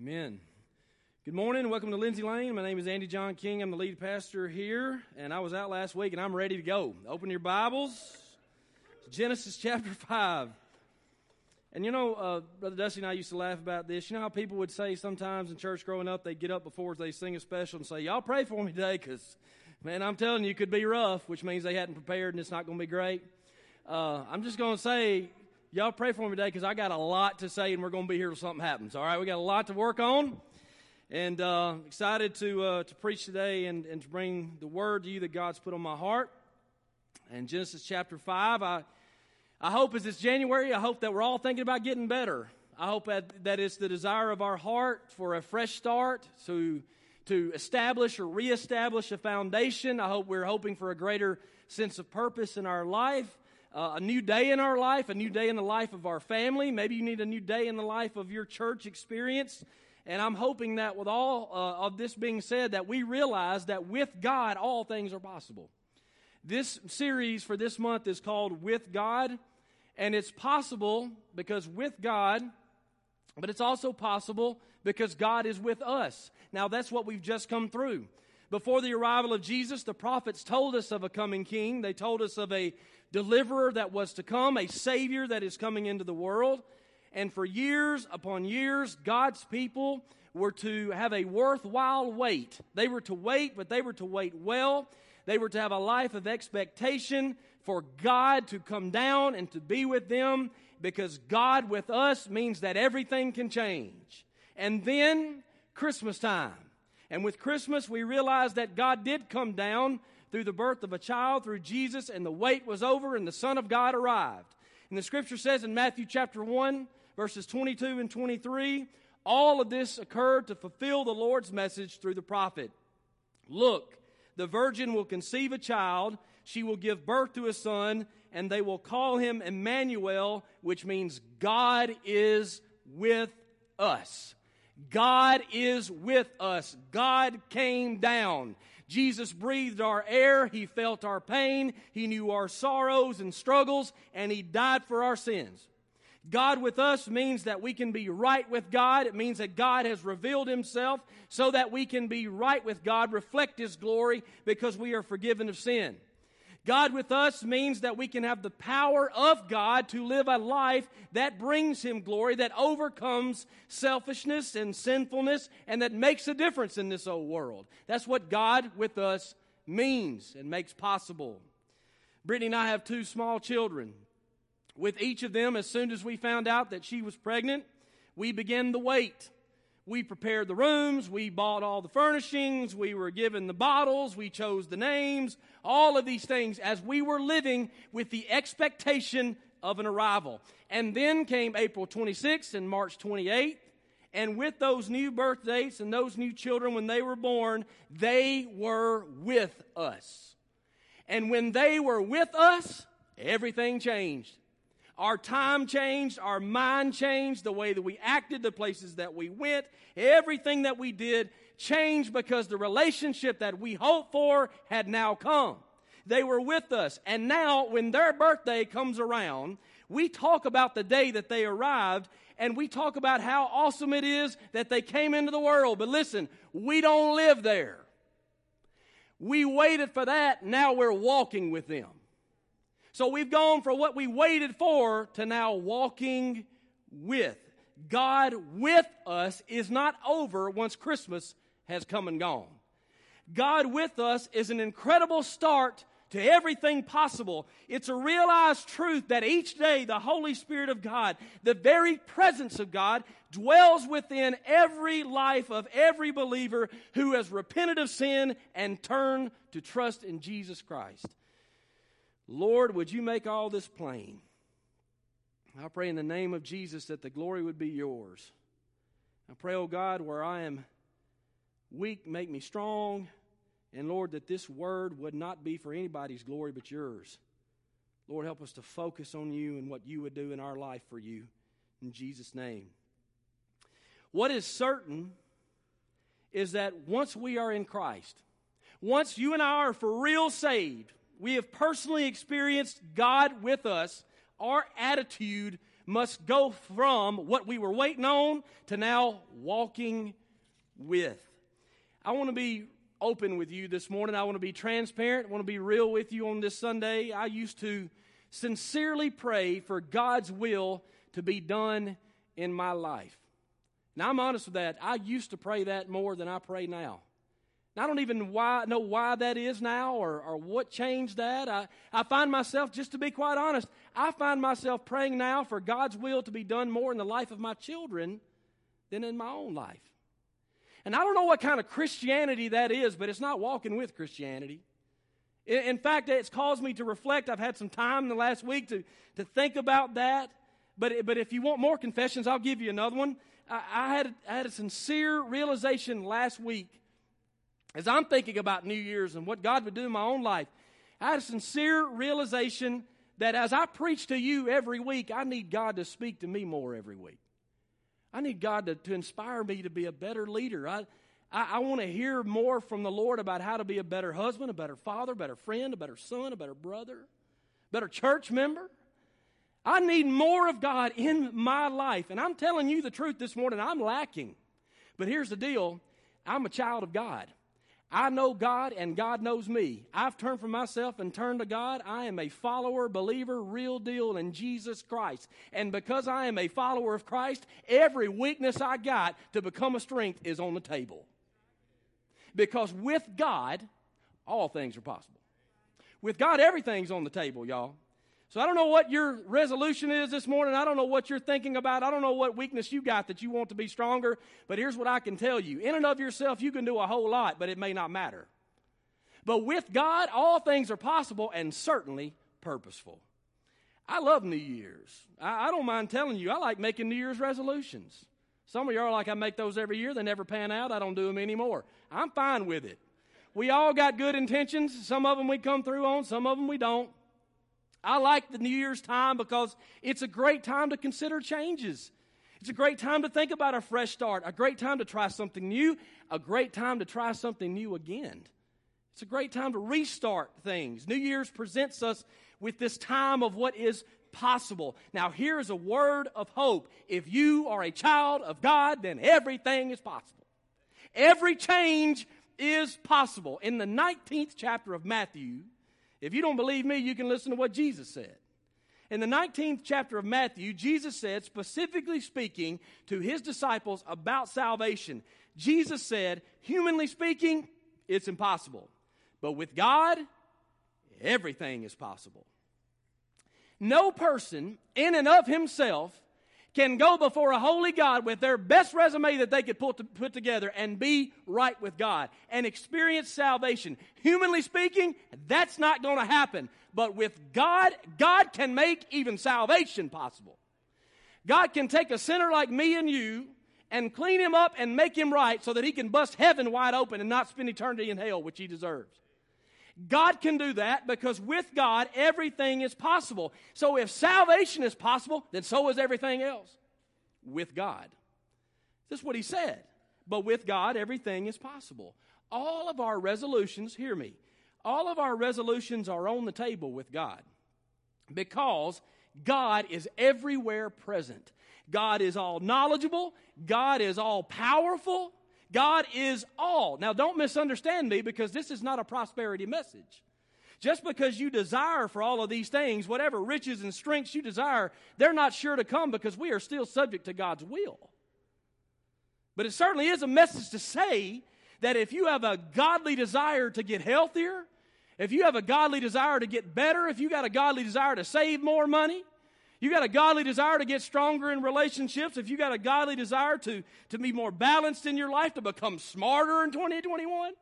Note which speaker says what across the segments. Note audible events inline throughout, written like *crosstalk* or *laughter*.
Speaker 1: Amen. Good morning welcome to Lindsay Lane. My name is Andy John King. I'm the lead pastor here, and I was out last week and I'm ready to go. Open your Bibles, Genesis chapter *laughs* 5. And you know, uh, Brother Dusty and I used to laugh about this. You know how people would say sometimes in church growing up, they'd get up before they sing a special and say, Y'all pray for me today because, man, I'm telling you, it could be rough, which means they hadn't prepared and it's not going to be great. Uh, I'm just going to say, Y'all pray for me today because I got a lot to say and we're going to be here till something happens. All right, we got a lot to work on. And uh, excited to, uh, to preach today and, and to bring the word to you that God's put on my heart. And Genesis chapter 5, I, I hope as it's January, I hope that we're all thinking about getting better. I hope that, that it's the desire of our heart for a fresh start, to, to establish or reestablish a foundation. I hope we're hoping for a greater sense of purpose in our life, uh, a new day in our life, a new day in the life of our family. Maybe you need a new day in the life of your church experience. And I'm hoping that with all uh, of this being said, that we realize that with God, all things are possible. This series for this month is called With God, and it's possible because with God, but it's also possible because God is with us. Now, that's what we've just come through. Before the arrival of Jesus, the prophets told us of a coming king. They told us of a deliverer that was to come, a savior that is coming into the world. And for years upon years, God's people were to have a worthwhile wait. They were to wait, but they were to wait well. They were to have a life of expectation for God to come down and to be with them because God with us means that everything can change. And then Christmas time. And with Christmas, we realize that God did come down through the birth of a child, through Jesus, and the wait was over and the Son of God arrived. And the scripture says in Matthew chapter 1, verses 22 and 23, all of this occurred to fulfill the Lord's message through the prophet. Look, the virgin will conceive a child, she will give birth to a son, and they will call him Emmanuel, which means God is with us. God is with us. God came down. Jesus breathed our air. He felt our pain. He knew our sorrows and struggles, and He died for our sins. God with us means that we can be right with God. It means that God has revealed Himself so that we can be right with God, reflect His glory because we are forgiven of sin. God with us means that we can have the power of God to live a life that brings Him glory, that overcomes selfishness and sinfulness, and that makes a difference in this old world. That's what God with us means and makes possible. Brittany and I have two small children. With each of them, as soon as we found out that she was pregnant, we began the wait. We prepared the rooms, we bought all the furnishings, we were given the bottles, we chose the names, all of these things as we were living with the expectation of an arrival. And then came April 26th and March 28th. And with those new birth dates and those new children when they were born, they were with us. And when they were with us, everything changed. Our time changed, our mind changed, the way that we acted, the places that we went, everything that we did changed because the relationship that we hoped for had now come. They were with us. And now, when their birthday comes around, we talk about the day that they arrived and we talk about how awesome it is that they came into the world. But listen, we don't live there. We waited for that, now we're walking with them. So we've gone from what we waited for to now walking with. God with us is not over once Christmas has come and gone. God with us is an incredible start to everything possible. It's a realized truth that each day the Holy Spirit of God, the very presence of God, dwells within every life of every believer who has repented of sin and turned to trust in Jesus Christ. Lord, would you make all this plain? I pray in the name of Jesus that the glory would be yours. I pray, oh God, where I am weak, make me strong. And Lord, that this word would not be for anybody's glory but yours. Lord, help us to focus on you and what you would do in our life for you. In Jesus' name. What is certain is that once we are in Christ, once you and I are for real saved, we have personally experienced God with us, our attitude must go from what we were waiting on to now walking with. I want to be open with you this morning. I want to be transparent. I want to be real with you on this Sunday. I used to sincerely pray for God's will to be done in my life. Now, I'm honest with that. I used to pray that more than I pray now. I don't even why, know why that is now or, or what changed that. I, I find myself, just to be quite honest, I find myself praying now for God's will to be done more in the life of my children than in my own life. And I don't know what kind of Christianity that is, but it's not walking with Christianity. In, fact, it's caused me to reflect. I've had some time in the last week to, to think about that. But, but if you want more confessions, I'll give you another one. I, I, had, I had a sincere realization last week as I'm thinking about New Year's and what God would do in my own life, I had a sincere realization that as I preach to you every week, I need God to speak to me more every week. I need God to, to inspire me to be a better leader. I, I, I want to hear more from the Lord about how to be a better husband, a better father, a better friend, a better son, a better brother, better church member. I need more of God in my life. And I'm telling you the truth this morning, I'm lacking. But here's the deal I'm a child of God. I know God and God knows me. I've turned from myself and turned to God. I am a follower, believer, real deal in Jesus Christ. And because I am a follower of Christ, every weakness I got to become a strength is on the table. Because with God, all things are possible. With God, everything's on the table, y'all. So I don't know what your resolution is this morning. I don't know what you're thinking about. I don't know what weakness you got that you want to be stronger. But here's what I can tell you in and of yourself, you can do a whole lot, but it may not matter. But with God, all things are possible and certainly purposeful. I love New Year's. I, I don't mind telling you, I like making New Year's resolutions. Some of y'all are like, I make those every year. They never pan out. I don't do them anymore. I'm fine with it. We all got good intentions. Some of them we come through on, some of them we don't. I like the New Year's time because it's a great time to consider changes. It's a great time to think about a fresh start, a great time to try something new, a great time to try something new again. It's a great time to restart things. New Year's presents us with this time of what is possible. Now, here is a word of hope. If you are a child of God, then everything is possible. Every change is possible. In the 19th chapter of Matthew, if you don't believe me, you can listen to what Jesus said. In the 19th chapter of Matthew, Jesus said, specifically speaking to his disciples about salvation, Jesus said, humanly speaking, it's impossible. But with God, everything is possible. No person, in and of himself, can go before a holy God with their best resume that they could put, to, put together and be right with God and experience salvation. Humanly speaking, that's not going to happen. But with God, God can make even salvation possible. God can take a sinner like me and you and clean him up and make him right so that he can bust heaven wide open and not spend eternity in hell, which he deserves. God can do that because with God, everything is possible. So if salvation is possible, then so is everything else. With God. This is what he said. But with God, everything is possible. All of our resolutions, hear me, all of our resolutions are on the table with God because God is everywhere present. God is all knowledgeable, God is all powerful, God is all. Now, don't misunderstand me because this is not a prosperity message. Just because you desire for all of these things, whatever riches and strengths you desire, they're not sure to come because we are still subject to God's will. But it certainly is a message to say that if you have a godly desire to get healthier, if you have a godly desire to get better, if you got a godly desire to save more money, you got a godly desire to get stronger in relationships, if you got a godly desire to, to be more balanced in your life, to become smarter in 2021,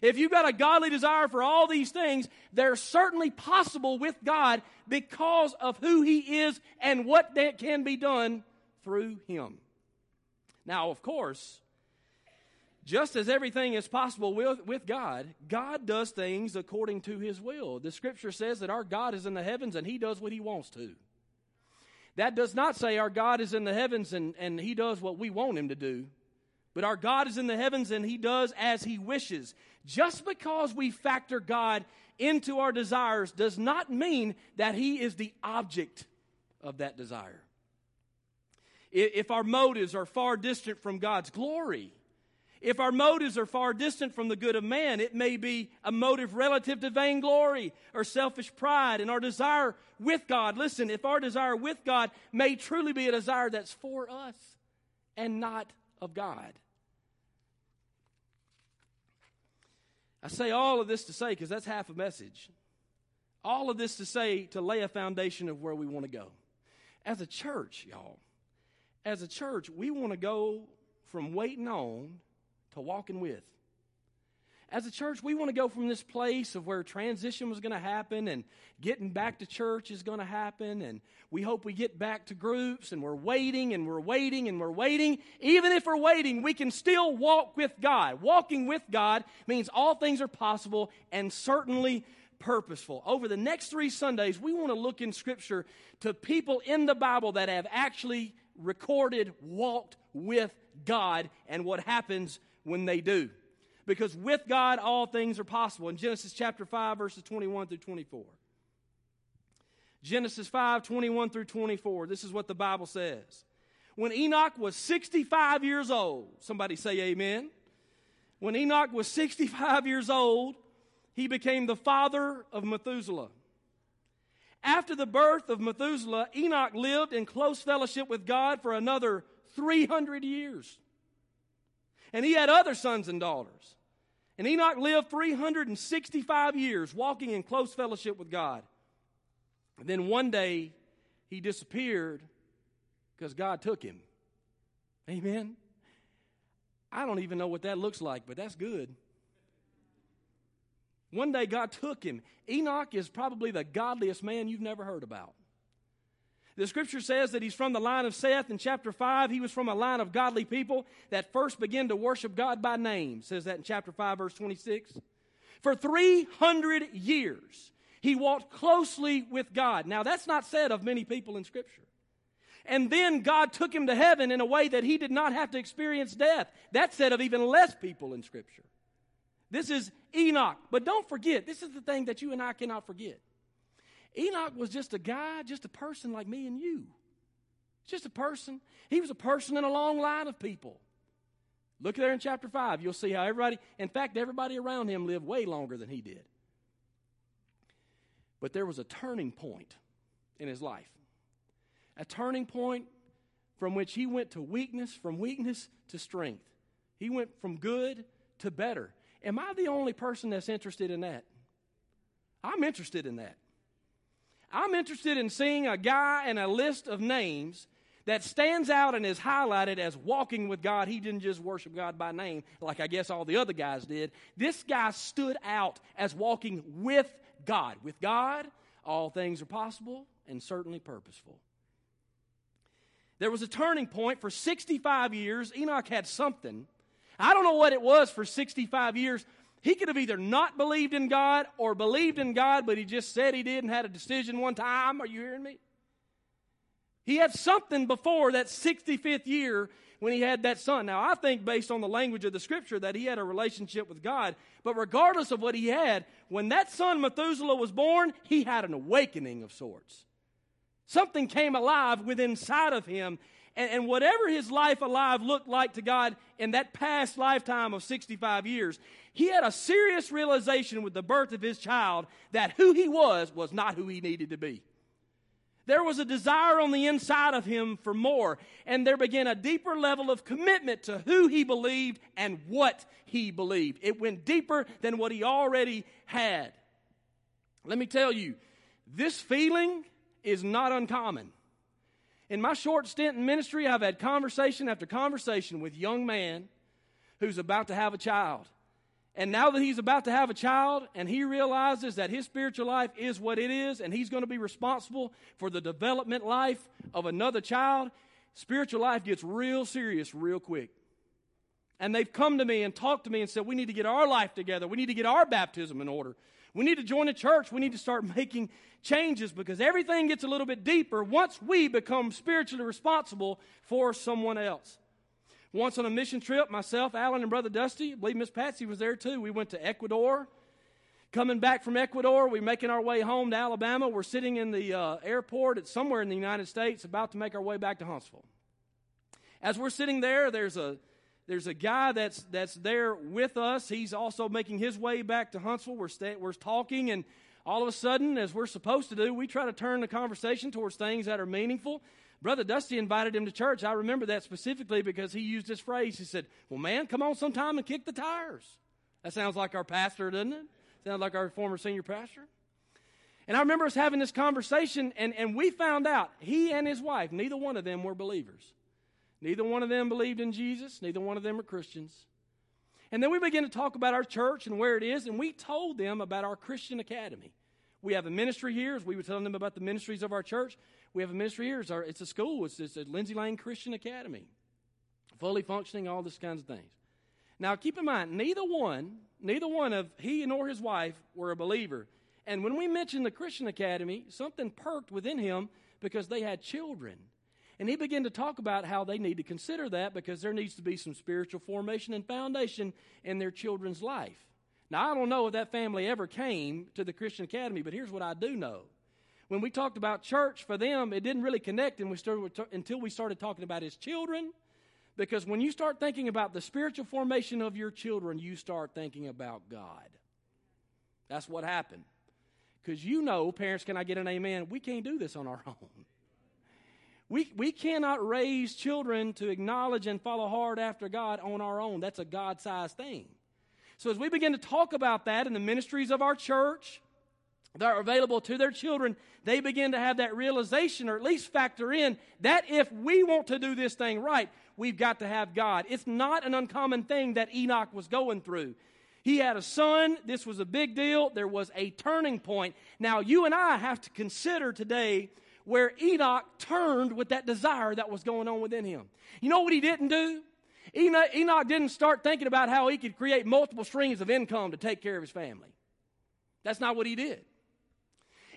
Speaker 1: if you've got a godly desire for all these things, they're certainly possible with God because of who He is and what that can be done through Him. Now, of course, just as everything is possible with, with God, God does things according to His will. The scripture says that our God is in the heavens and He does what He wants to. That does not say our God is in the heavens and, and he does what we want him to do. But our God is in the heavens and he does as he wishes. Just because we factor God into our desires does not mean that he is the object of that desire. if our motives are far distant from God's glory, if our motives are far distant from the good of man, it may be a motive relative to vainglory or selfish pride and our desire with God. Listen, if our desire with God may truly be a desire that's for us and not of God. I say all of this to say, because that's half a message. All of this to say to lay a foundation of where we want to go. As a church, y'all, as a church, we want to go from waiting on to walking with. As a church, we want to go from this place of where transition was going to happen and getting back to church is going to happen, and we hope we get back to groups, and we're waiting and we're waiting and we're waiting. Even if we're waiting, we can still walk with God. Walking with God means all things are possible and certainly purposeful. Over the next three Sundays, we want to look in Scripture to people in the Bible that have actually recorded, walked with God, and what happens when they do. Because with God, all things are possible. In Genesis chapter 5, verses 21 through 24. Genesis 5, 21 through 24. This is what the Bible says. When Enoch was 65 years old, somebody say amen. When Enoch was 65 years old, he became the father of Methuselah. After the birth of Methuselah, Enoch lived in close fellowship with God for another 300 years. And he had other sons and daughters. And Enoch lived 365 years walking in close fellowship with God. And then one day he disappeared because God took him. Amen. I don't even know what that looks like, but that's good. One day God took him. Enoch is probably the godliest man you've never heard about. The scripture says that he's from the line of Seth in chapter 5. He was from a line of godly people that first began to worship God by name. Says that in chapter 5, verse 26. For 300 years, he walked closely with God. Now, that's not said of many people in scripture. And then God took him to heaven in a way that he did not have to experience death. That's said of even less people in scripture. This is Enoch. But don't forget, this is the thing that you and I cannot forget. Enoch was just a guy, just a person like me and you. Just a person. He was a person in a long line of people. Look there in chapter 5. You'll see how everybody, in fact, everybody around him lived way longer than he did. But there was a turning point in his life. A turning point from which he went to weakness, from weakness to strength. He went from good to better. Am I the only person that's interested in that? I'm interested in that. I'm interested in seeing a guy and a list of names that stands out and is highlighted as walking with God. He didn't just worship God by name like I guess all the other guys did. This guy stood out as walking with God. With God, all things are possible and certainly purposeful. There was a turning point for 65 years. Enoch had something. I don't know what it was for 65 years, he could have either not believed in God or believed in God, but he just said he did and had a decision one time. Are you hearing me? He had something before that 65th year when he had that son. Now, I think, based on the language of the scripture, that he had a relationship with God. But regardless of what he had, when that son Methuselah was born, he had an awakening of sorts. Something came alive within inside of him, and, and whatever his life alive looked like to God in that past lifetime of 65 years, he had a serious realization with the birth of his child that who he was was not who he needed to be. There was a desire on the inside of him for more, and there began a deeper level of commitment to who he believed and what he believed. It went deeper than what he already had. Let me tell you, this feeling is not uncommon. In my short stint in ministry, I've had conversation after conversation with young man who's about to have a child. And now that he's about to have a child and he realizes that his spiritual life is what it is and he's going to be responsible for the development life of another child, spiritual life gets real serious real quick. And they've come to me and talked to me and said, We need to get our life together. We need to get our baptism in order. We need to join a church. We need to start *laughs* making changes because everything gets a little bit deeper once we become spiritually responsible for someone else. Once on a mission trip, myself, Alan, and Brother Dusty, I believe Miss Patsy was there too. We went to Ecuador. Coming back from Ecuador, we're making our way home to Alabama. We're sitting in the uh, airport at somewhere in the United States, about to make our way back to Huntsville. As we're sitting there, there's a there's a guy that's that's there with us. He's also making his way back to Huntsville. We're sta- we're talking, and all of a sudden, as we're supposed to do, we try to turn the conversation towards things that are meaningful. Brother Dusty invited him to church. I remember that specifically because he used this phrase. He said, "Well, man, come on sometime and kick the tires." That sounds like our pastor, doesn't it? Sounds like our former senior pastor. And I remember us having this conversation, and, and we found out he and his wife, neither one of them were believers. Neither one of them believed in Jesus. Neither one of them are Christians. And then we began to talk about our church and where it is, and we told them about our Christian academy. We have a ministry here, as we were telling them about the ministries of our church. We have a ministry here. It's, our, it's a school, it's, it's a Lindsay Lane Christian Academy, fully functioning, all this kinds of things. Now, keep in mind, neither one, neither one of he nor his wife were a believer. And when we mentioned the Christian Academy, something perked within him because they had children. And he began to talk about how they need to consider that because there needs to be some spiritual formation and foundation in their children's life. Now, I don't know if that family ever came to the Christian Academy, but here's what I do know. When we talked about church for them, it didn't really connect and we started, until we started talking about his children. Because when you start thinking about the spiritual formation of your children, you start thinking about God. That's what happened. Because you know, parents, can I get an amen? We can't do this on our *laughs* own. We, we cannot raise children to acknowledge and follow hard after God on our own. That's a God sized thing. So, as we begin to talk about that in the ministries of our church that are available to their children, they begin to have that realization or at least factor in that if we want to do this thing right, we've got to have God. It's not an uncommon thing that Enoch was going through. He had a son. This was a big deal. There was a turning point. Now, you and I have to consider today where Enoch turned with that desire that was going on within him. You know what he didn't do? Enoch, Enoch didn't start thinking about how he could create multiple streams of income to take care of his family. That's not what he did.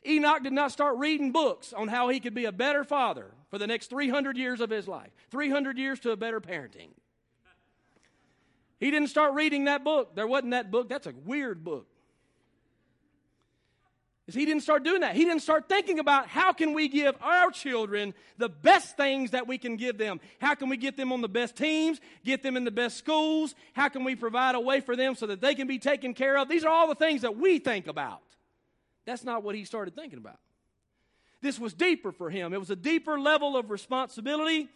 Speaker 1: Enoch did not start reading books on how he could be a better father for the next 300 years of his life, 300 years to a better parenting. He didn't start reading that book. There wasn't that book. That's a weird book he didn't start doing that. He didn't start thinking about how can we give our children the best things that we can give them. How can we get them on the best teams, get them in the best schools? How can we provide a way for them so that they can be taken care of? These are all the things that we think about. That's not what he started thinking about. This was deeper for him. It was a deeper level of responsibility.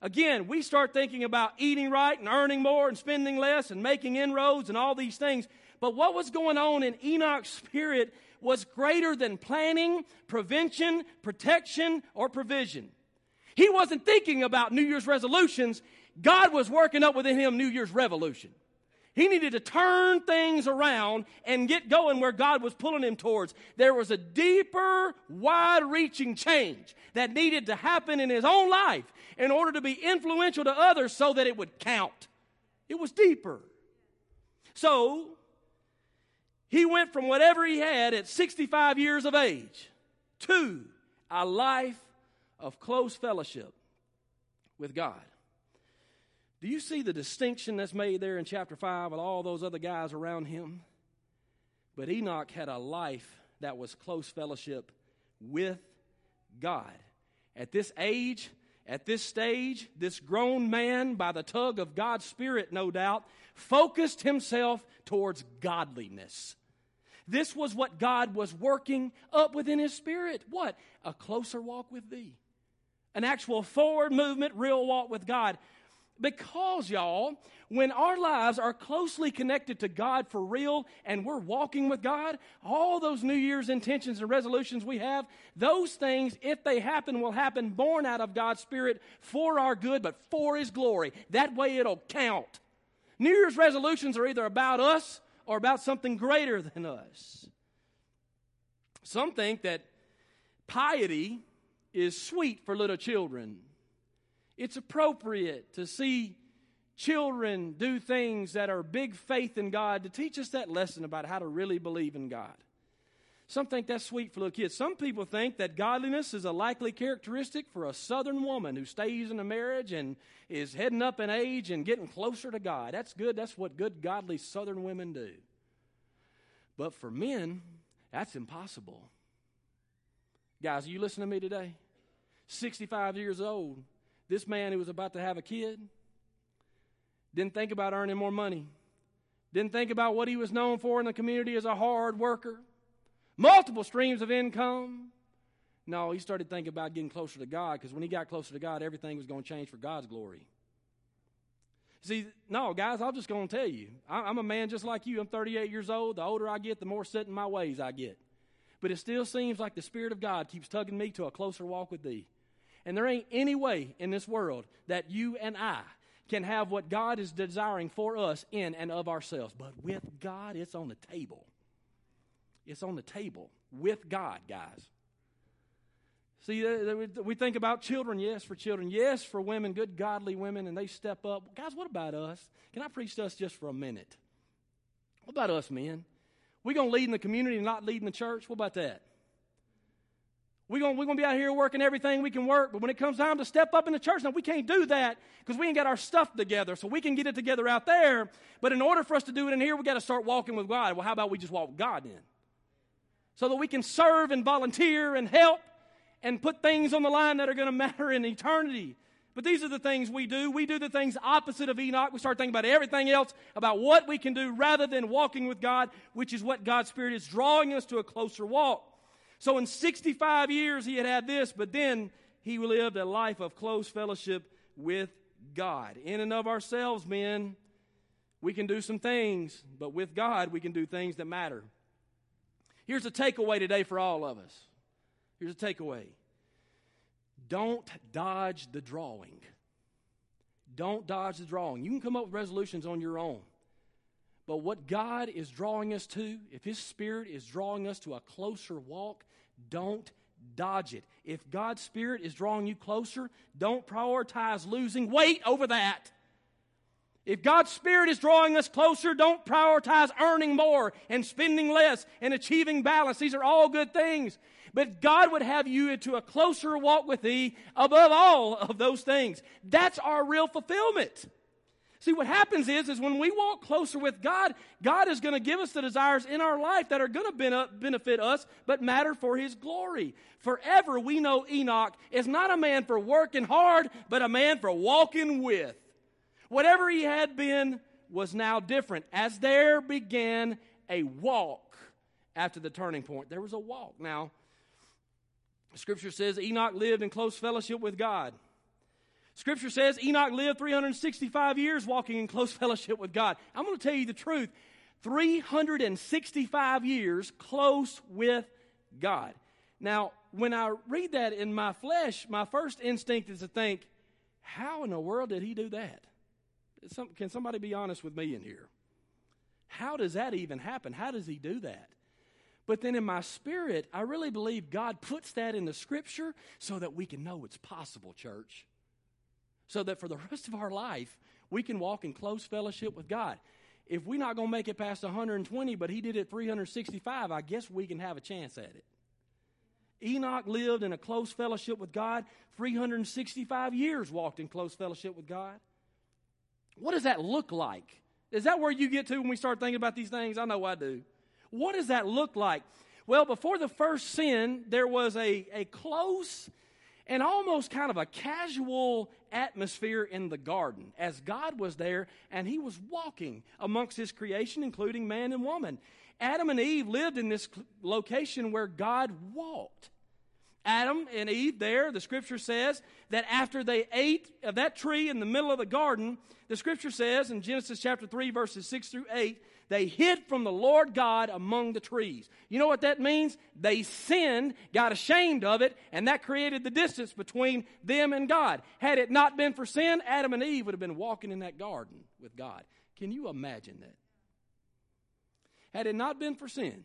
Speaker 1: Again, we start thinking about eating right and earning more and spending less and making inroads and all these things. But what was going on in Enoch's spirit was greater than planning, prevention, protection, or provision. He wasn't thinking about New Year's resolutions. God was working up within him New Year's revolution. He needed to turn things around and get going where God was pulling him towards. There was a deeper, wide reaching change that needed to happen in his own life in order to be influential to others so that it would count. It was deeper. So, he went from whatever he had at 65 years of age to a life of close fellowship with God. Do you see the distinction that's made there in chapter 5 with all those other guys around him? But Enoch had a life that was close fellowship with God. At this age, at this stage, this grown man, by the tug of God's Spirit, no doubt, focused himself towards godliness. This was what God was working up within his spirit. What? A closer walk with thee. An actual forward movement, real walk with God. Because, y'all, when our lives are closely connected to God for real and we're walking with God, all those New Year's intentions and resolutions we have, those things, if they happen, will happen born out of God's Spirit for our good, but for His glory. That way it'll count. New Year's resolutions are either about us or about something greater than us. Some think that piety is sweet for little children. It's appropriate to see children do things that are big faith in God to teach us that lesson about how to really believe in God. Some think that's sweet for little kids. Some people think that godliness is a likely characteristic for a southern woman who stays in a marriage and is heading up in age and getting closer to God. That's good. That's what good, godly southern women do. But for men, that's impossible. Guys, are you listening to me today? 65 years old. This man who was about to have a kid didn't think about earning more money, didn't think about what he was known for in the community as a hard worker, multiple streams of income. No, he started thinking about getting closer to God because when he got closer to God, everything was going to change for God's glory. See, no, guys, I'm just going to tell you. I'm a man just like you. I'm 38 years old. The older I get, the more set in my ways I get. But it still seems like the Spirit of God keeps tugging me to a closer walk with Thee. And there ain't any way in this world that you and I can have what God is desiring for us in and of ourselves. But with God, it's on the table. It's on the table with God, guys. See, uh, uh, we think about children, yes, for children, yes, for women, good, godly women, and they step up. Guys, what about us? Can I preach to us just for a minute? What about us, men? We going to lead in the community and not lead in the church? What about that? We're going we're gonna be out here working everything we can work, but when it comes time to step up in the church, now we can't do that because we ain't got our stuff together. So we can get it together out there, but in order for us to do it in here, we got to start walking with God. Well, how about we just walk with God then? So that we can serve and volunteer and help and put things on the line that are going *laughs* to matter in eternity. But these are the things we do. We do the things opposite of Enoch. We start thinking about everything else, about what we can do rather than walking with God, which is what God's Spirit is drawing us to a closer walk. So in 65 years, he had had this, but then he lived a life of close fellowship with God. In and of ourselves, men, we can do some things, but with God, we can do things that matter. Here's a takeaway today for all of us. Here's a takeaway don't dodge the drawing. Don't dodge the drawing. You can come up with resolutions on your own. But what God is drawing us to, if His Spirit is drawing us to a closer walk, don't dodge it. If God's Spirit is drawing you closer, don't prioritize losing weight over that. If God's Spirit is drawing us closer, don't prioritize earning more and spending less and achieving balance. These are all good things. But God would have you into a closer walk with Thee above all of those things. That's our real fulfillment. See, what happens is, is when we walk closer with God, God is going to give us the desires in our life that are going to benefit us, but matter for His glory. Forever, we know Enoch is not a man for working hard, but a man for walking with. Whatever he had been was now different. As there began a walk after the turning point, there was a walk. Now, Scripture says Enoch lived in close fellowship with God. Scripture says Enoch lived 365 years walking in close *laughs* fellowship with God. I'm going to tell you the truth 365 years close with God. Now, when I read that in my flesh, my first instinct is to think, how in the world did he do that? can somebody be honest with me in here? How does that even happen? How does he do that? But then in my spirit, I really believe God puts that in the scripture so that we can know it's possible, church so that for the rest of our life, we can walk in close fellowship with God. If we're not going to make it past 120, but he did it 365, I guess we can have a chance at it. Enoch lived in a close fellowship with God, 365 years walked in close fellowship with God. What does that look like? Is that where you get to when we start thinking about these things? I know I do. What does that look like? Well, before the first sin, there was a, a close and almost kind of a casual atmosphere in the garden as God was there and he was walking amongst his creation, including man and woman. Adam and Eve lived in this location where God walked. Adam and Eve, there, the scripture says that after they ate of that tree in the middle of the garden, the scripture says in Genesis chapter 3, verses 6 through 8, they hid from the Lord God among the trees. You know what that means? They sinned, got ashamed of it, and that created the distance between them and God. Had it not been for sin, Adam and Eve would have been walking in that garden with God. Can you imagine that? Had it not been for sin,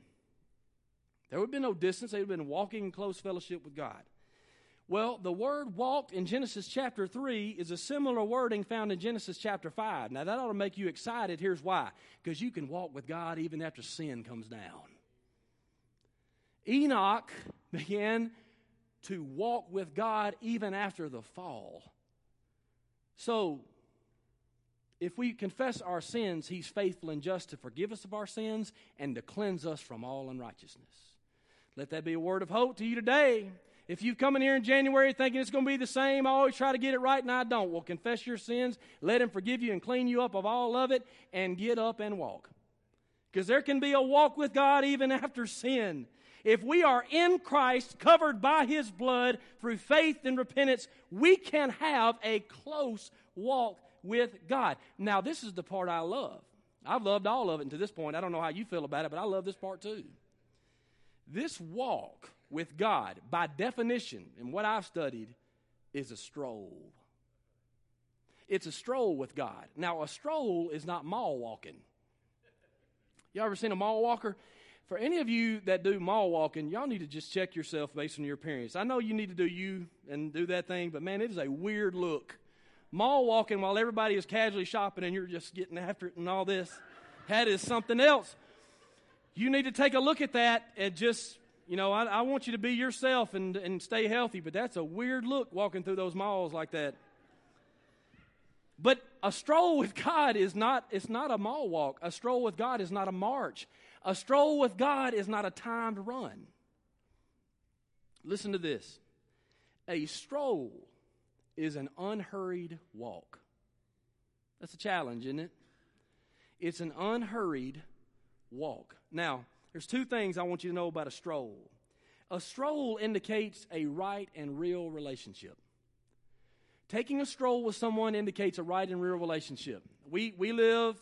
Speaker 1: there would have been no distance. They would have been walking in close fellowship with God. Well, the word walked in Genesis chapter 3 is a similar wording found in Genesis chapter 5. Now, that ought to make you excited. Here's why because you can walk with God even after sin comes down. Enoch *laughs* began to walk with God even after the fall. So, if we confess our sins, He's faithful and just to forgive us of our sins and to cleanse us from all unrighteousness. Let that be a word of hope to you today If you come in here in January thinking it's going to be the same, I always try to get it right and I don't, well, confess your sins, let Him forgive you and clean you up of all of it, and get up and walk. Because there can be a walk with God even after sin. If we are in Christ, covered by His blood through faith and repentance, we can have a close walk with God. Now, this is the part I love. I've loved all of it to this point. I don't know how you feel about it, but I love this part too. This walk with God, by definition, and what I've studied, is a stroll. It's a stroll with God. Now, a stroll is not mall walking. Y'all ever seen a mall walker? For any of you that do mall walking, y'all need to just check yourself based on your appearance. I know you need to do you and do that thing, but man, it is a weird look. Mall walking while everybody is casually shopping and you're just getting after it and all this. That is something else. You need to take a look at that and just you know, I, I want you to be yourself and, and stay healthy, but that's a weird look walking through those malls like that. But a stroll with God is not, it's not a mall walk. A stroll with God is not a march. A stroll with God is not a timed run. Listen to this. A stroll is an unhurried walk. That's a challenge, isn't it? It's an unhurried walk. Now, there's two things I want you to know about a stroll. A stroll indicates a right and real relationship. Taking a stroll with someone indicates a right and real relationship. We, we live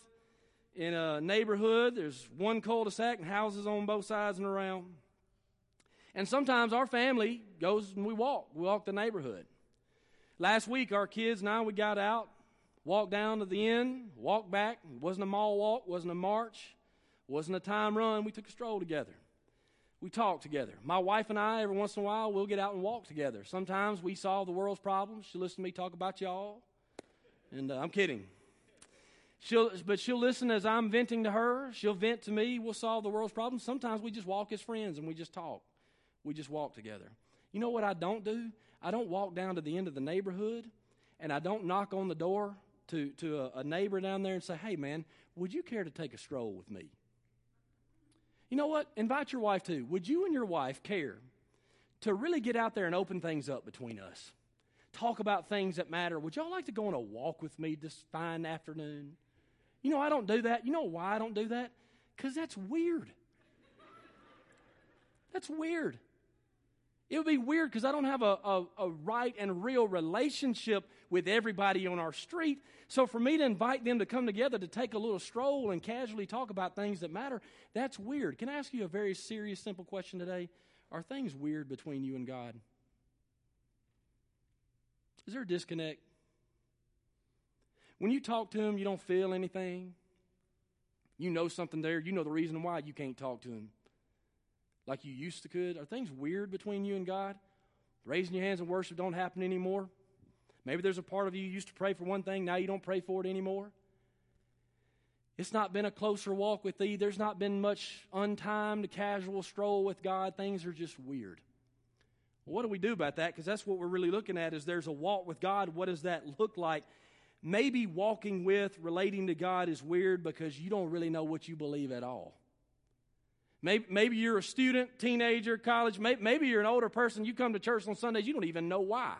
Speaker 1: in a neighborhood, there's one cul de sac and houses on both sides and around. And sometimes our family goes and we walk. We walk the neighborhood. Last week, our kids and I, we got out, walked down to the end, walked back. It wasn't a mall walk, wasn't a march. Wasn't a time run. We took a stroll together. We talked together. My wife and I, every once in a while, we'll get out and walk together. Sometimes we solve the world's problems. She'll listen to me talk about y'all. And uh, I'm kidding. She'll, but she'll listen as I'm venting to her. She'll vent to me. We'll solve the world's problems. Sometimes we just walk as friends and we just talk. We just walk together. You know what I don't do? I don't walk down to the end of the neighborhood and I don't knock on the door to, to a, a neighbor down there and say, hey, man, would you care to take a stroll with me? You know what? Invite your wife too. Would you and your wife care to really get out there and open things up between us? Talk about things that matter. Would y'all like to go on a walk with me this fine afternoon? You know, I don't do that. You know why I don't do that? Because that's weird. That's weird. It would be weird because I don't have a, a, a, right and real relationship with everybody on our street. So for me to invite them to come together to take a little stroll and casually talk about things that matter, that's weird. Can I ask you a very serious, simple question today? Are things weird between you and God? Is there a disconnect? When you talk to Him, you don't feel anything. You know something there. You know the reason why you can't talk to Him like you used to could? Are things weird between you and God? Raising your hands in worship don't happen anymore. Maybe there's a part of you, used to pray for one thing, now you don't pray for it anymore. It's not been a closer walk with thee. There's not been much untimed, casual stroll with God. Things are just weird. What do we do about that? Because that's what we're really looking at is there's a walk with God. What does that look like? Maybe walking with, relating to God is weird because you don't really know what you believe at all. Maybe, maybe you're a student, teenager, college. Maybe, maybe you're an older person. You come to church on Sundays, you don't even know why.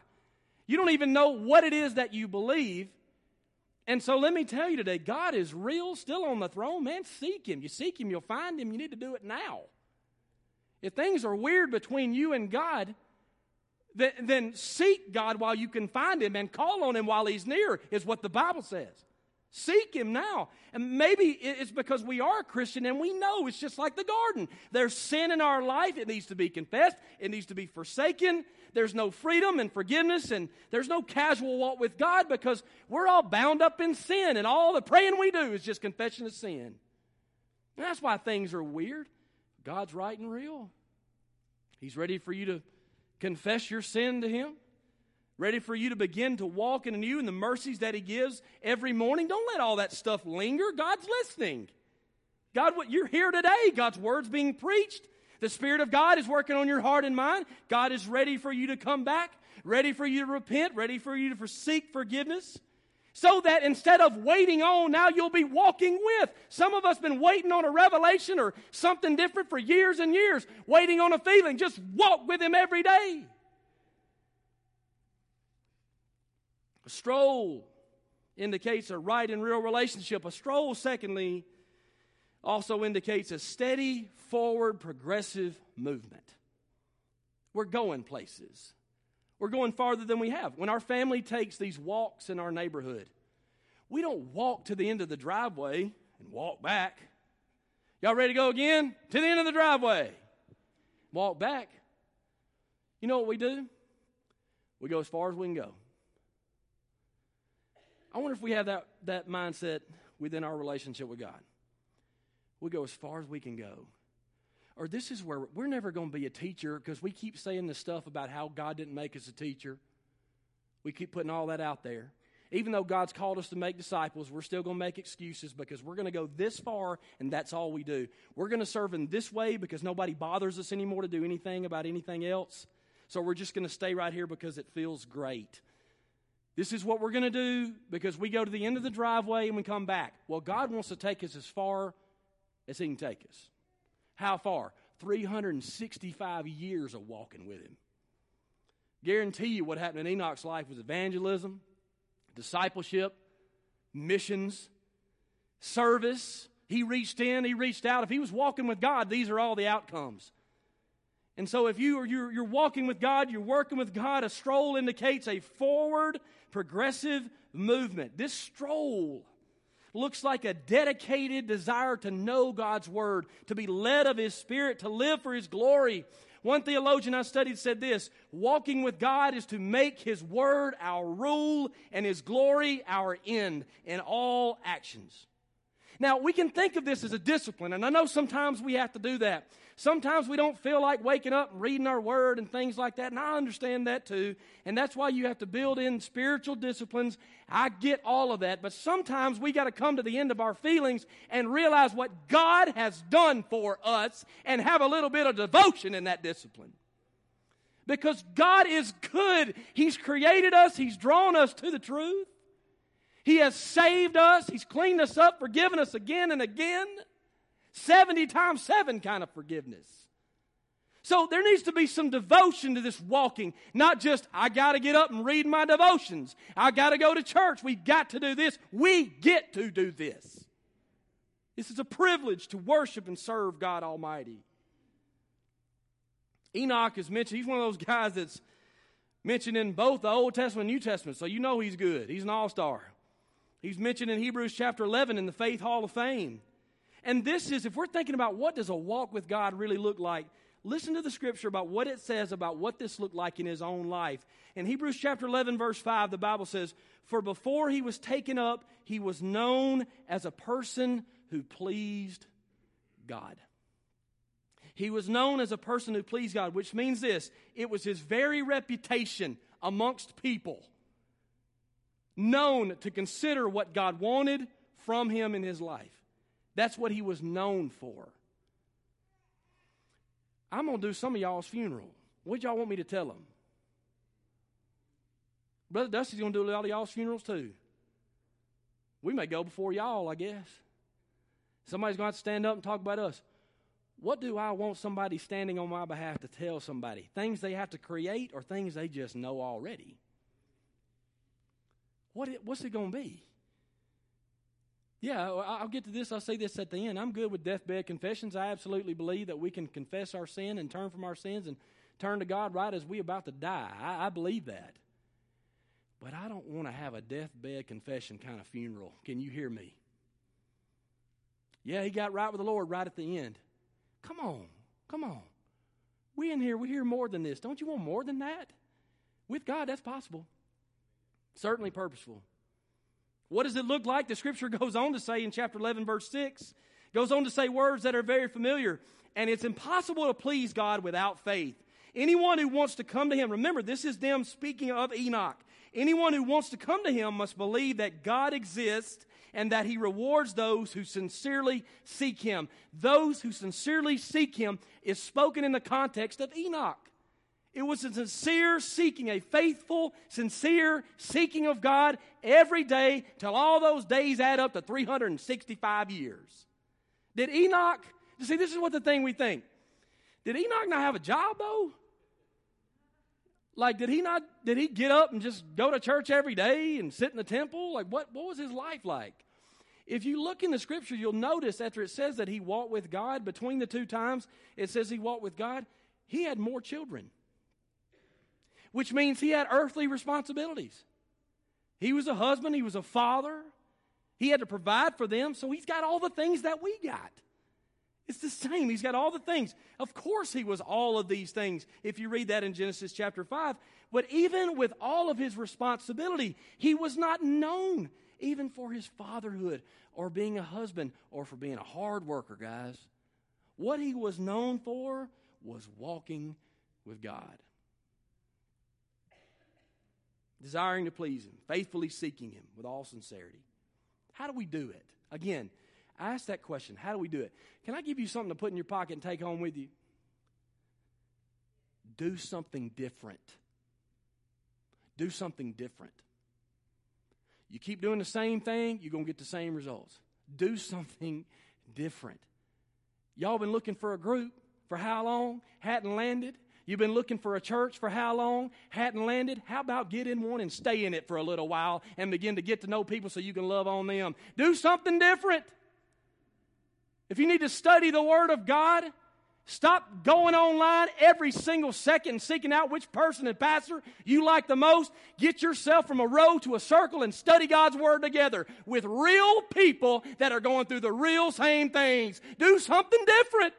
Speaker 1: You don't even know what it is that you believe. And so let me tell you today God is real, still on the throne. Man, seek Him. You seek Him, you'll find Him. You need to do it now. If things are weird between you and God, then, then seek God while you can find Him and call on Him while He's near, is what the Bible says. Seek Him now. And maybe it's because we are a Christian and we know it's just like the garden. There's sin in our life. It needs to be confessed, it needs to be forsaken. There's no freedom and forgiveness, and there's no casual walk with God because we're all bound up in sin, and all the praying we do is just confession of sin. And that's why things are weird. God's right and real. He's ready for you to confess your sin to Him ready for you to begin to walk in anew in the mercies that He gives every morning. Don't let all that stuff linger. God's listening. God, what you're here today, God's word's being preached. The Spirit of God is working on your heart and mind. God is ready for you to come back, ready for you to repent, ready for you to seek forgiveness. So that instead of waiting on, now you'll be walking with. Some of us been waiting on a revelation or something different for years and years, waiting on a feeling. Just walk with Him every day. A stroll indicates a right and real relationship. A stroll, secondly, also indicates a steady, forward, progressive movement. We're going places. We're going farther than we have. When our family takes these walks in our neighborhood, we don't walk to the end of the driveway and walk back. Y'all ready to go again? To the end of the driveway. Walk back. You know what we do? We go as far as we can go. I wonder if we have that, that mindset within our relationship with God. We go as far as we can go. Or this is where we're never going to be a teacher because we keep saying this stuff about how God didn't make us a teacher. We keep putting all that out there. Even though God's called us to make disciples, we're still going to make excuses because we're going to go this far and that's all we do. We're going to serve in this way because nobody bothers us anymore to do anything about anything else. So we're just going to stay right here because it feels great. This is what we're going to do because we go to the end of the driveway and we come back. Well, God wants to take us as far as He can take us. How far? 365 years of walking with Him. Guarantee you what happened in Enoch's life was evangelism, discipleship, missions, service. He reached in, he reached out. If he was walking with God, these are all the outcomes. And so, if you are you're, you're walking with God, you're working with God, a stroll indicates a forward progressive movement. This stroll looks like a dedicated desire to know God's Word, to be led of His Spirit, to live for His glory. One theologian I studied said this walking with God is to make His Word our rule and His glory our end in all actions. Now, we can think of this as a discipline, and I know sometimes we have to do that. Sometimes we don't feel like waking up and reading our word and things like that, and I understand that too. And that's why you have to build in spiritual disciplines. I get all of that, but sometimes we got to come to the end of our feelings and realize what God has done for us and have a little bit of devotion in that discipline. Because God is good. He's created us, He's drawn us to the truth. He has saved us, He's cleaned us up, forgiven us again and again. 70 times 7 kind of forgiveness. So there needs to be some devotion to this walking, not just, I got to get up and read my devotions. I got to go to church. We got to do this. We get to do this. This is a privilege to worship and serve God Almighty. Enoch is mentioned. He's one of those guys that's mentioned in both the Old Testament and New Testament, so you know he's good. He's an all star. He's mentioned in Hebrews chapter 11 in the Faith Hall of Fame. And this is, if we're thinking about what does a walk with God really look like, listen to the scripture about what it says about what this looked like in his own life. In Hebrews chapter 11, verse 5, the Bible says, For before he was taken up, he was known as a person who pleased God. He was known as a person who pleased God, which means this it was his very reputation amongst people, known to consider what God wanted from him in his life. That's what he was known for. I'm going to do some of y'all's funeral. What y'all want me to tell them? Brother Dusty's going to do a lot of y'all's funerals too. We may go before y'all, I guess. Somebody's going to have to stand up and talk about us. What do I want somebody standing on my behalf to tell somebody? Things they have to create or things they just know already? What what's it going to be? Yeah, I'll get to this. I'll say this at the end. I'm good with deathbed confessions. I absolutely believe that we can confess our sin and turn from our sins and turn to God right as we about to die. I, I believe that. But I don't want to have a deathbed confession kind of funeral. Can you hear me? Yeah, he got right with the Lord right at the end. Come on. Come on. We in here, we hear more than this. Don't you want more than that? With God, that's possible. Certainly purposeful. What does it look like? The scripture *laughs* goes on to say in chapter 11, verse 6, goes on to say words that are very familiar. And it's impossible to please God without faith. Anyone who wants to come to him, remember, this is them speaking of Enoch. Anyone who wants to come to him must believe that God exists and that he rewards those who sincerely seek him. Those who sincerely seek him is spoken in the context of Enoch. It was a sincere seeking, a faithful, sincere seeking of God every day till all those days add up to 365 years. Did Enoch, see, this is what the thing we think. Did Enoch not have a job though? Like, did he not, did he get up and just go to church every day and sit in the temple? Like, what, what was his life like? If you look in the scripture, you'll notice after it says that he walked with God, between the two times it says he walked with God, he had more children, which means he had earthly responsibilities. He was a husband, he was a father, he had to provide for them, so he's got all the things that we got. It's the same. He's got all the things. Of course, he was all of these things if you read that in Genesis chapter 5. But even with all of his responsibility, he was not known even for his fatherhood or being a husband or for being a hard worker, guys. What he was known for was walking with God, desiring to please him, faithfully seeking him with all sincerity. How do we do it? Again, I ask that question how do we do it? Can I give you something to put in your pocket and take home with you? Do something different. Do something different. You keep doing the same thing, you're going to get the same results. Do something different. Y'all been looking for a group for how long? Hadn't landed. You've been looking for a church for how long? Hadn't landed. How about get in one and stay in it for a little while and begin to get to know people so you can love on them? Do something different. If you need to study the Word of God, Stop going online every single second seeking out which person and pastor you like the most. Get yourself from a row to a circle and study God's Word together with real people that are going through the real same things. Do something different.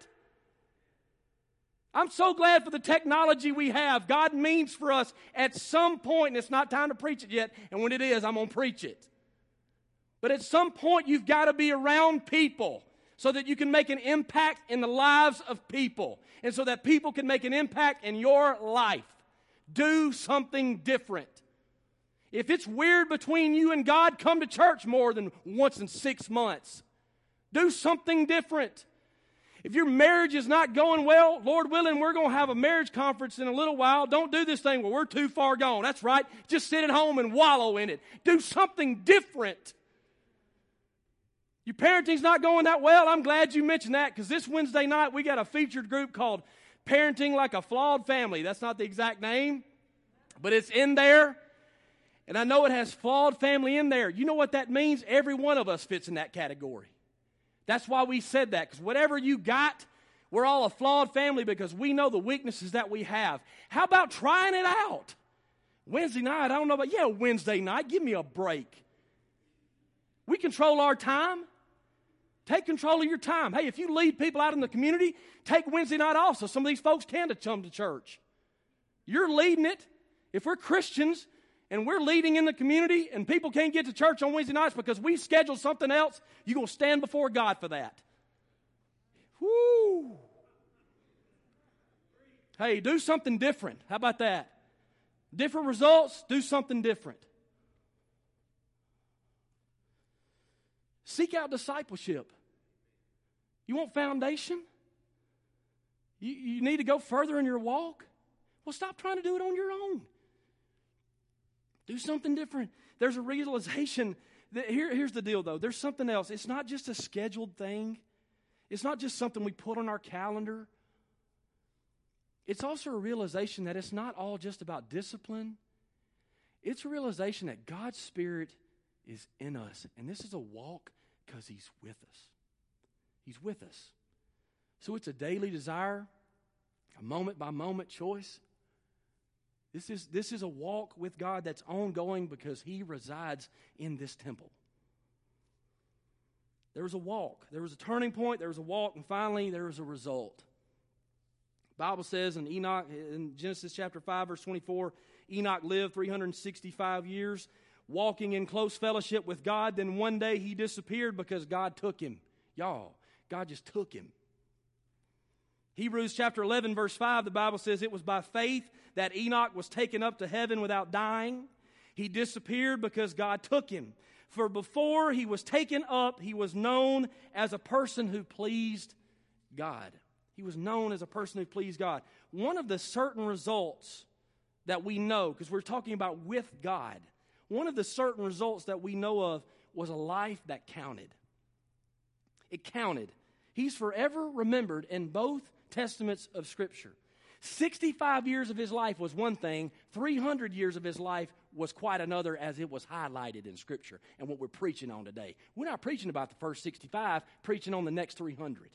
Speaker 1: I'm so glad for the technology we have. God means for us at some point, and it's not time to preach it yet, and when it is, I'm going to preach it. But at some point, you've got to be around people so that you can make an impact in the lives of people and so that people can make an impact in your life. Do something different. If it's weird between you and God, come to church more than once in six months. Do something different. If your marriage is not going well, Lord willing, we're going to have a marriage conference in a little while. Don't do this thing where we're too far gone. That's right. Just sit at home and wallow in it. Do something different. Your parenting's not going that well. I'm glad you mentioned that because this Wednesday night we got a featured group called Parenting Like a Flawed Family. That's not the exact name, but it's in there. And I know it has flawed family in there. You know what that means? Every one of us fits in that category. That's why we said that because whatever you got, we're all a flawed family because we know the weaknesses that we have. How about trying it out? Wednesday night, I don't know about, yeah, Wednesday night, give me a break. We control our time. Take control of your time. Hey, if you lead people out in the community, take Wednesday night off so some of these folks can to come to church. You're leading it. If we're Christians and we're leading in the community and people can't get to church on Wednesday nights because we scheduled something else, you're going to stand before God for that. Hey, do something different. How about that? Different results, do something different. Seek out discipleship. You want foundation? You, you need to go further in your walk? Well, stop trying to do it on your own. Do something different. There's a realization *laughs* that here, here's the deal, though. There's something else. It's not just a scheduled thing, it's not just something we put on our calendar. It's also a realization that it's not all just about discipline. It's a realization that God's Spirit is in us. And this is a walk because He's with us. He's with us. So it's a daily desire, a moment by moment choice. This is, this is a walk with God that's ongoing because He resides in this temple. There was a walk, there was a turning point, there was a walk, and finally there was a result. The Bible says in Enoch, in Genesis chapter 5, verse 24, Enoch lived 365 years, walking in close fellowship with God. Then one day he disappeared because God took him. Y'all, God just took him. Hebrews chapter 11, verse 5, the Bible says it was by faith that Enoch was taken up to heaven without dying. He disappeared because God took him. For before he was taken up, he was known as a person who pleased God. He was known as a person who pleased God. One of the certain results that we know, because we're talking about with God, one of the certain results that we know of was a life that counted. It counted. He's forever remembered in both testaments of Scripture. 65 years of his life was one thing, 300 years of his life was quite another as it was highlighted in Scripture and what we're preaching on today. We're not preaching about the first 65, preaching on the next 300.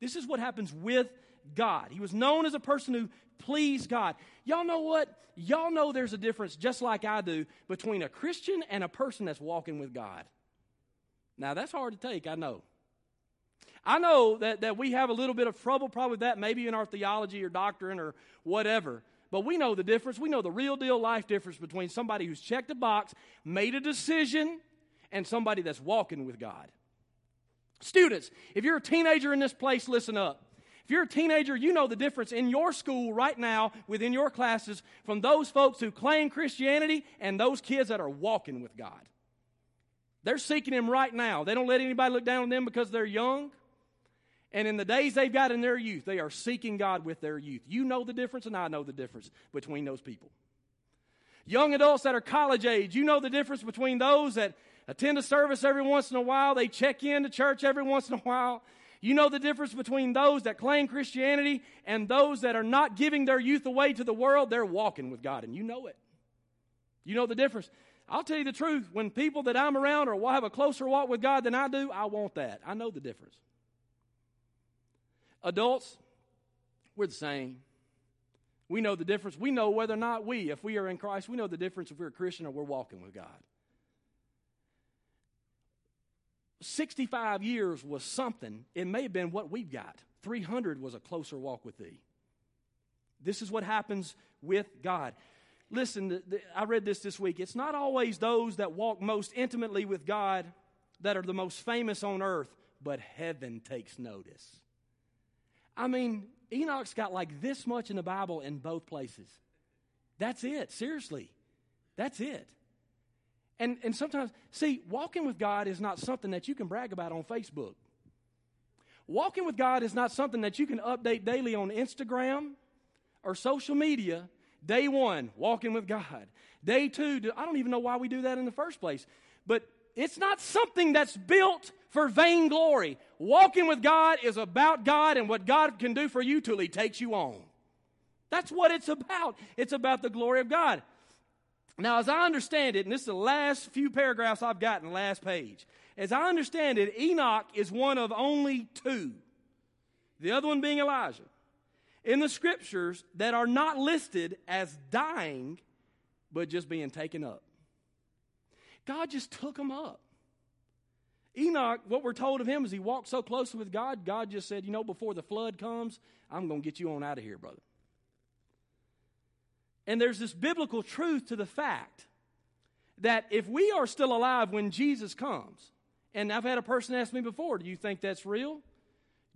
Speaker 1: This is what happens with God. He was known as a person who pleased God. Y'all know what? Y'all know there's a difference, just like I do, between a Christian and a person that's walking with God. Now, that's hard to take, I know. I know that, that we have a little bit of trouble probably with that, maybe in our theology or doctrine or whatever. But we know the difference. We know the real deal life difference between somebody who's checked a box, made a decision, and somebody that's walking with God. Students, if you're a teenager in this place, listen up. If you're a teenager, you know the difference in your school right now, within your classes, from those folks who claim Christianity and those kids that are walking with God. They're seeking Him right now. They don't let anybody look down on them because they're young. And in the days they've got in their youth, they are seeking God with their youth. You know the difference, and I know the difference between those people. Young adults that are college age, you know the difference between those that attend a service every once in a while, they check in to church every once in a while. You know the difference between those that claim Christianity and those that are not giving their youth away to the world. They're walking with God, and you know it. You know the difference. I'll tell you the truth. When people that I'm around or have a closer walk with God than I do, I want that. I know the difference. Adults, we're the same. We know the difference. We know whether or not we, if we are in Christ, we know the difference if we're a Christian or we're walking with God. 65 years was something. It may have been what we've got. 300 was a closer walk with Thee. This is what happens with God. Listen, the, the, I read this this week. It's not always those that walk most intimately with God that are the most famous on earth, but heaven takes notice. I mean, Enoch's got like this much in the Bible in both places. That's it, seriously. That's it. And, and sometimes, see, walking with God is not something that you can brag about on Facebook. Walking with God is not something that you can update daily on Instagram or social media. Day one, walking with God. Day two, I don't even know why we do that in the first place. But it's not something that's built for vainglory. Walking with God is about God and what God can do for you till He takes you on. That's what it's about. It's about the glory of God. Now, as I understand it, and this is the last few paragraphs I've got in the last page, as I understand it, Enoch is one of only two, the other one being Elijah, in the scriptures that are not listed as dying, but just being taken up. God just took them up. Enoch, what we're told of him is he walked so closely with God, God just said, You know, before the flood comes, I'm going to get you on out of here, brother. And there's this biblical truth to the fact that if we are still alive when Jesus comes, and I've had a person ask me before, do you think that's real?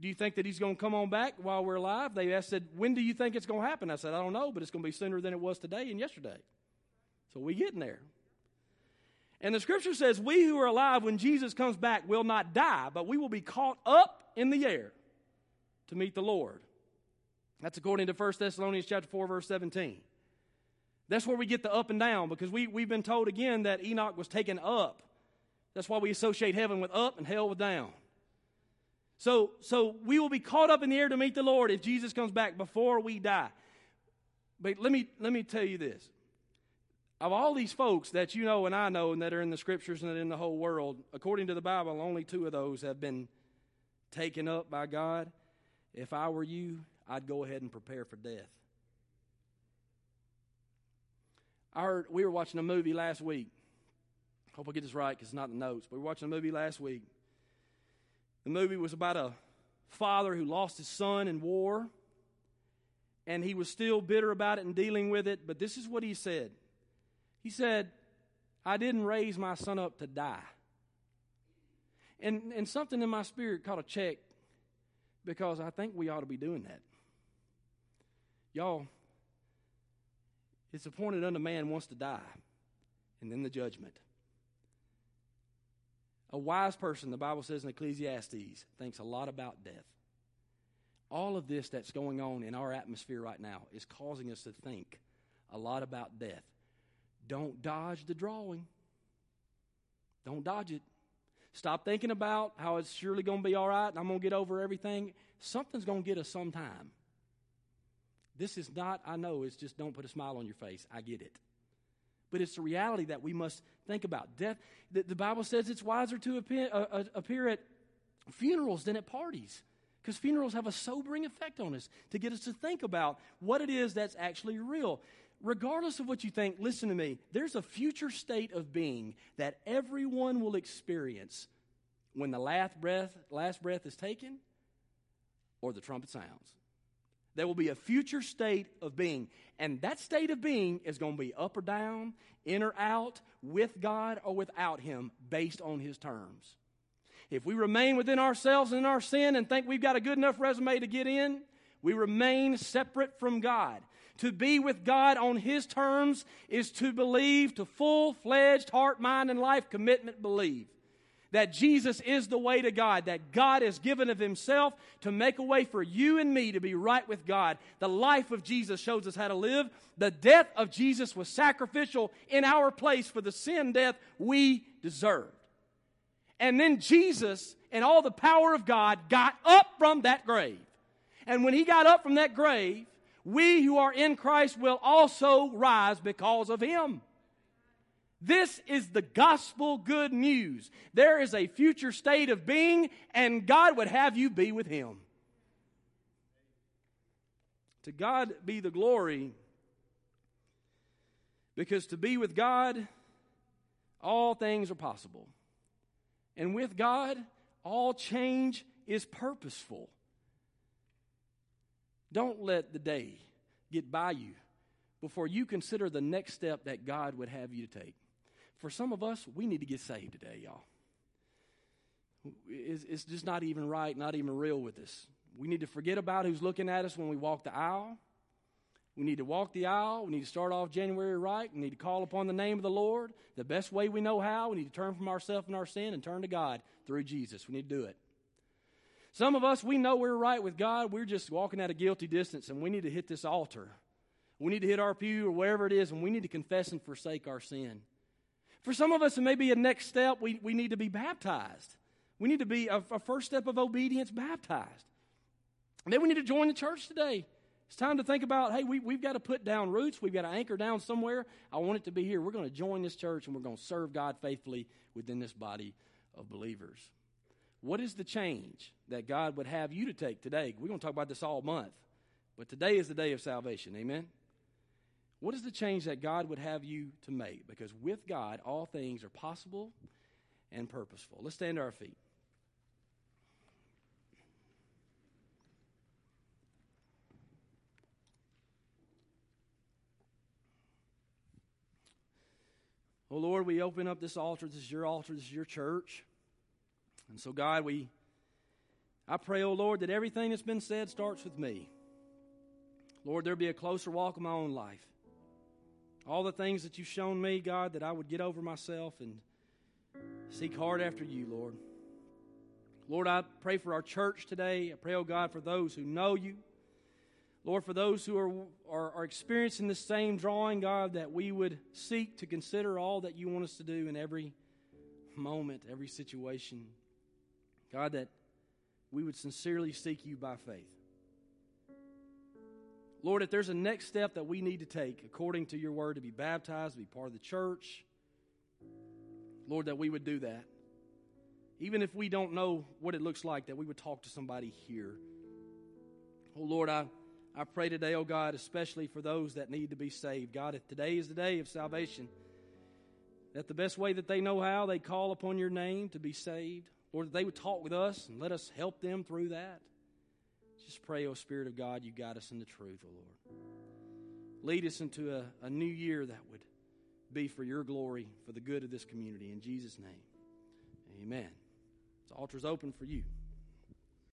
Speaker 1: Do you think that he's going to come on back while we're alive? They asked, said, when do you think it's going to happen? I said, I don't know, but it's going to be sooner than it was today and yesterday. So we getting there. And the scripture says, we who are alive when Jesus comes back will not die, but we will be caught up in the air to meet the Lord. That's according to 1 Thessalonians chapter 4, verse 17. That's where we get the up and down because we, we've been told again that Enoch was taken up. That's why we associate heaven with up and hell with down. So, so we will be caught up in the air to meet the Lord if Jesus comes back before we die. But let me, let me tell you this. Of all these folks that you know and I know and that are in the scriptures and in the whole world, according to the Bible, only two of those have been taken up by God. If I were you, I'd go ahead and prepare for death. I heard we were watching a movie last week. Hope I get this right because it's not in the notes. But we were watching a movie last week. The movie was about a father who lost his son in war, and he was still bitter about it and dealing with it. But this is what he said He said, I didn't raise my son up to die. And, and something in my spirit caught a check because I think we ought to be doing that. Y'all, it's appointed unto man once to die, and then the judgment. A wise person, the Bible says in Ecclesiastes, thinks a lot about death. All of this that's going on in our atmosphere right now is causing us to think a lot about death. Don't dodge the drawing. Don't dodge it. Stop thinking about how it's surely going to be all right and I'm going to get over everything. Something's going to get us sometime. This is not, I know, it's just don't put a smile on your face. I get it. But it's a reality that we must think about. Death, the, the Bible says it's wiser to appear, uh, uh, appear at funerals than at parties. Because funerals have a sobering effect on us to get us to think about what it is that's actually real. Regardless of what you think, listen to me. There's a future state of being that everyone will experience when the last breath, last breath is taken or the trumpet sounds. There will be a future state of being. And that state of being is going to be up or down, in or out, with God or without Him, based on His terms. If we remain within ourselves and in our sin and think we've got a good enough resume to get in, we remain separate from God. To be with God on His terms is to believe, to full fledged heart, mind, and life commitment believe that Jesus is the way to God, that God has given of Himself to make a way for you and me to be right with God. The life of Jesus shows us how to live. The death of Jesus was sacrificial in our place for the sin death we deserved. And then Jesus and all the power of God got up from that grave. And when He got up from that grave, we who are in Christ will also rise because of Him. This is the gospel good news. There is a future state of being, and God would have you be with Him. To God be the glory, because to be with God, all things are possible. And with God, all change is purposeful. Don't let the day get by you before you consider the next step that God would have you to take. For some of us, we need to get saved today, y'all. It's, it's just not even right, not even real with us. We need to forget about who's looking at us when we walk the aisle. We need to walk the aisle. We need to start off January right. We need to call upon the name of the Lord the best way we know how. We need to turn from ourselves and our sin and turn to God through Jesus. We need to do it. Some of us, we know we're right with God. We're just walking at a guilty distance, and we need to hit this altar. We need to hit our pew or wherever it is, and we need to confess and forsake our sin. For some of us, it may be a next step. We, we need to be baptized. We need to be a, a first step of obedience baptized. And then we need to join the church today. It's time to think about hey, we, we've got to put down roots. We've got to anchor down somewhere. I want it to be here. We're going to join this church and we're going to serve God faithfully within this body of believers. What is the change that God would have you to take today? We're going to talk about this all month. But today is the day of salvation. Amen? What is the change that God would have you to make? Because with God, all things are possible and purposeful. Let's stand to our feet. Oh Lord, we open up this altar. This is your altar. This is your church. And so, God, we, I pray, oh Lord, that everything that's been said starts with me. Lord, there be a closer walk in my own life all the things that you've shown me, God, that I would get over myself and seek hard after you, Lord. Lord, I pray for our church today. I pray, oh God, for those who know you. Lord, for those who are, are, are, experiencing the same drawing, God, that we would seek to consider all that you want us to do in every moment, every situation. God, that we would sincerely seek you by faith. Lord, if there's a next step that we need to take according to your word to be baptized, to be part of the church, Lord, that we would do that. Even if we don't know what it looks like, that we would talk to somebody here. Oh, Lord, I, I pray today, oh God, especially for those that need to be saved. God, if today is the day of salvation, that the best way that they know how, they call upon your name to be saved. Lord, that they would talk with us and let us help them through that. Just pray, O oh Spirit of God, you guide us in the truth, O oh Lord. Lead us into a, a new year that would be for your glory, for the good of this community. In Jesus' name, amen. The altar's open for you.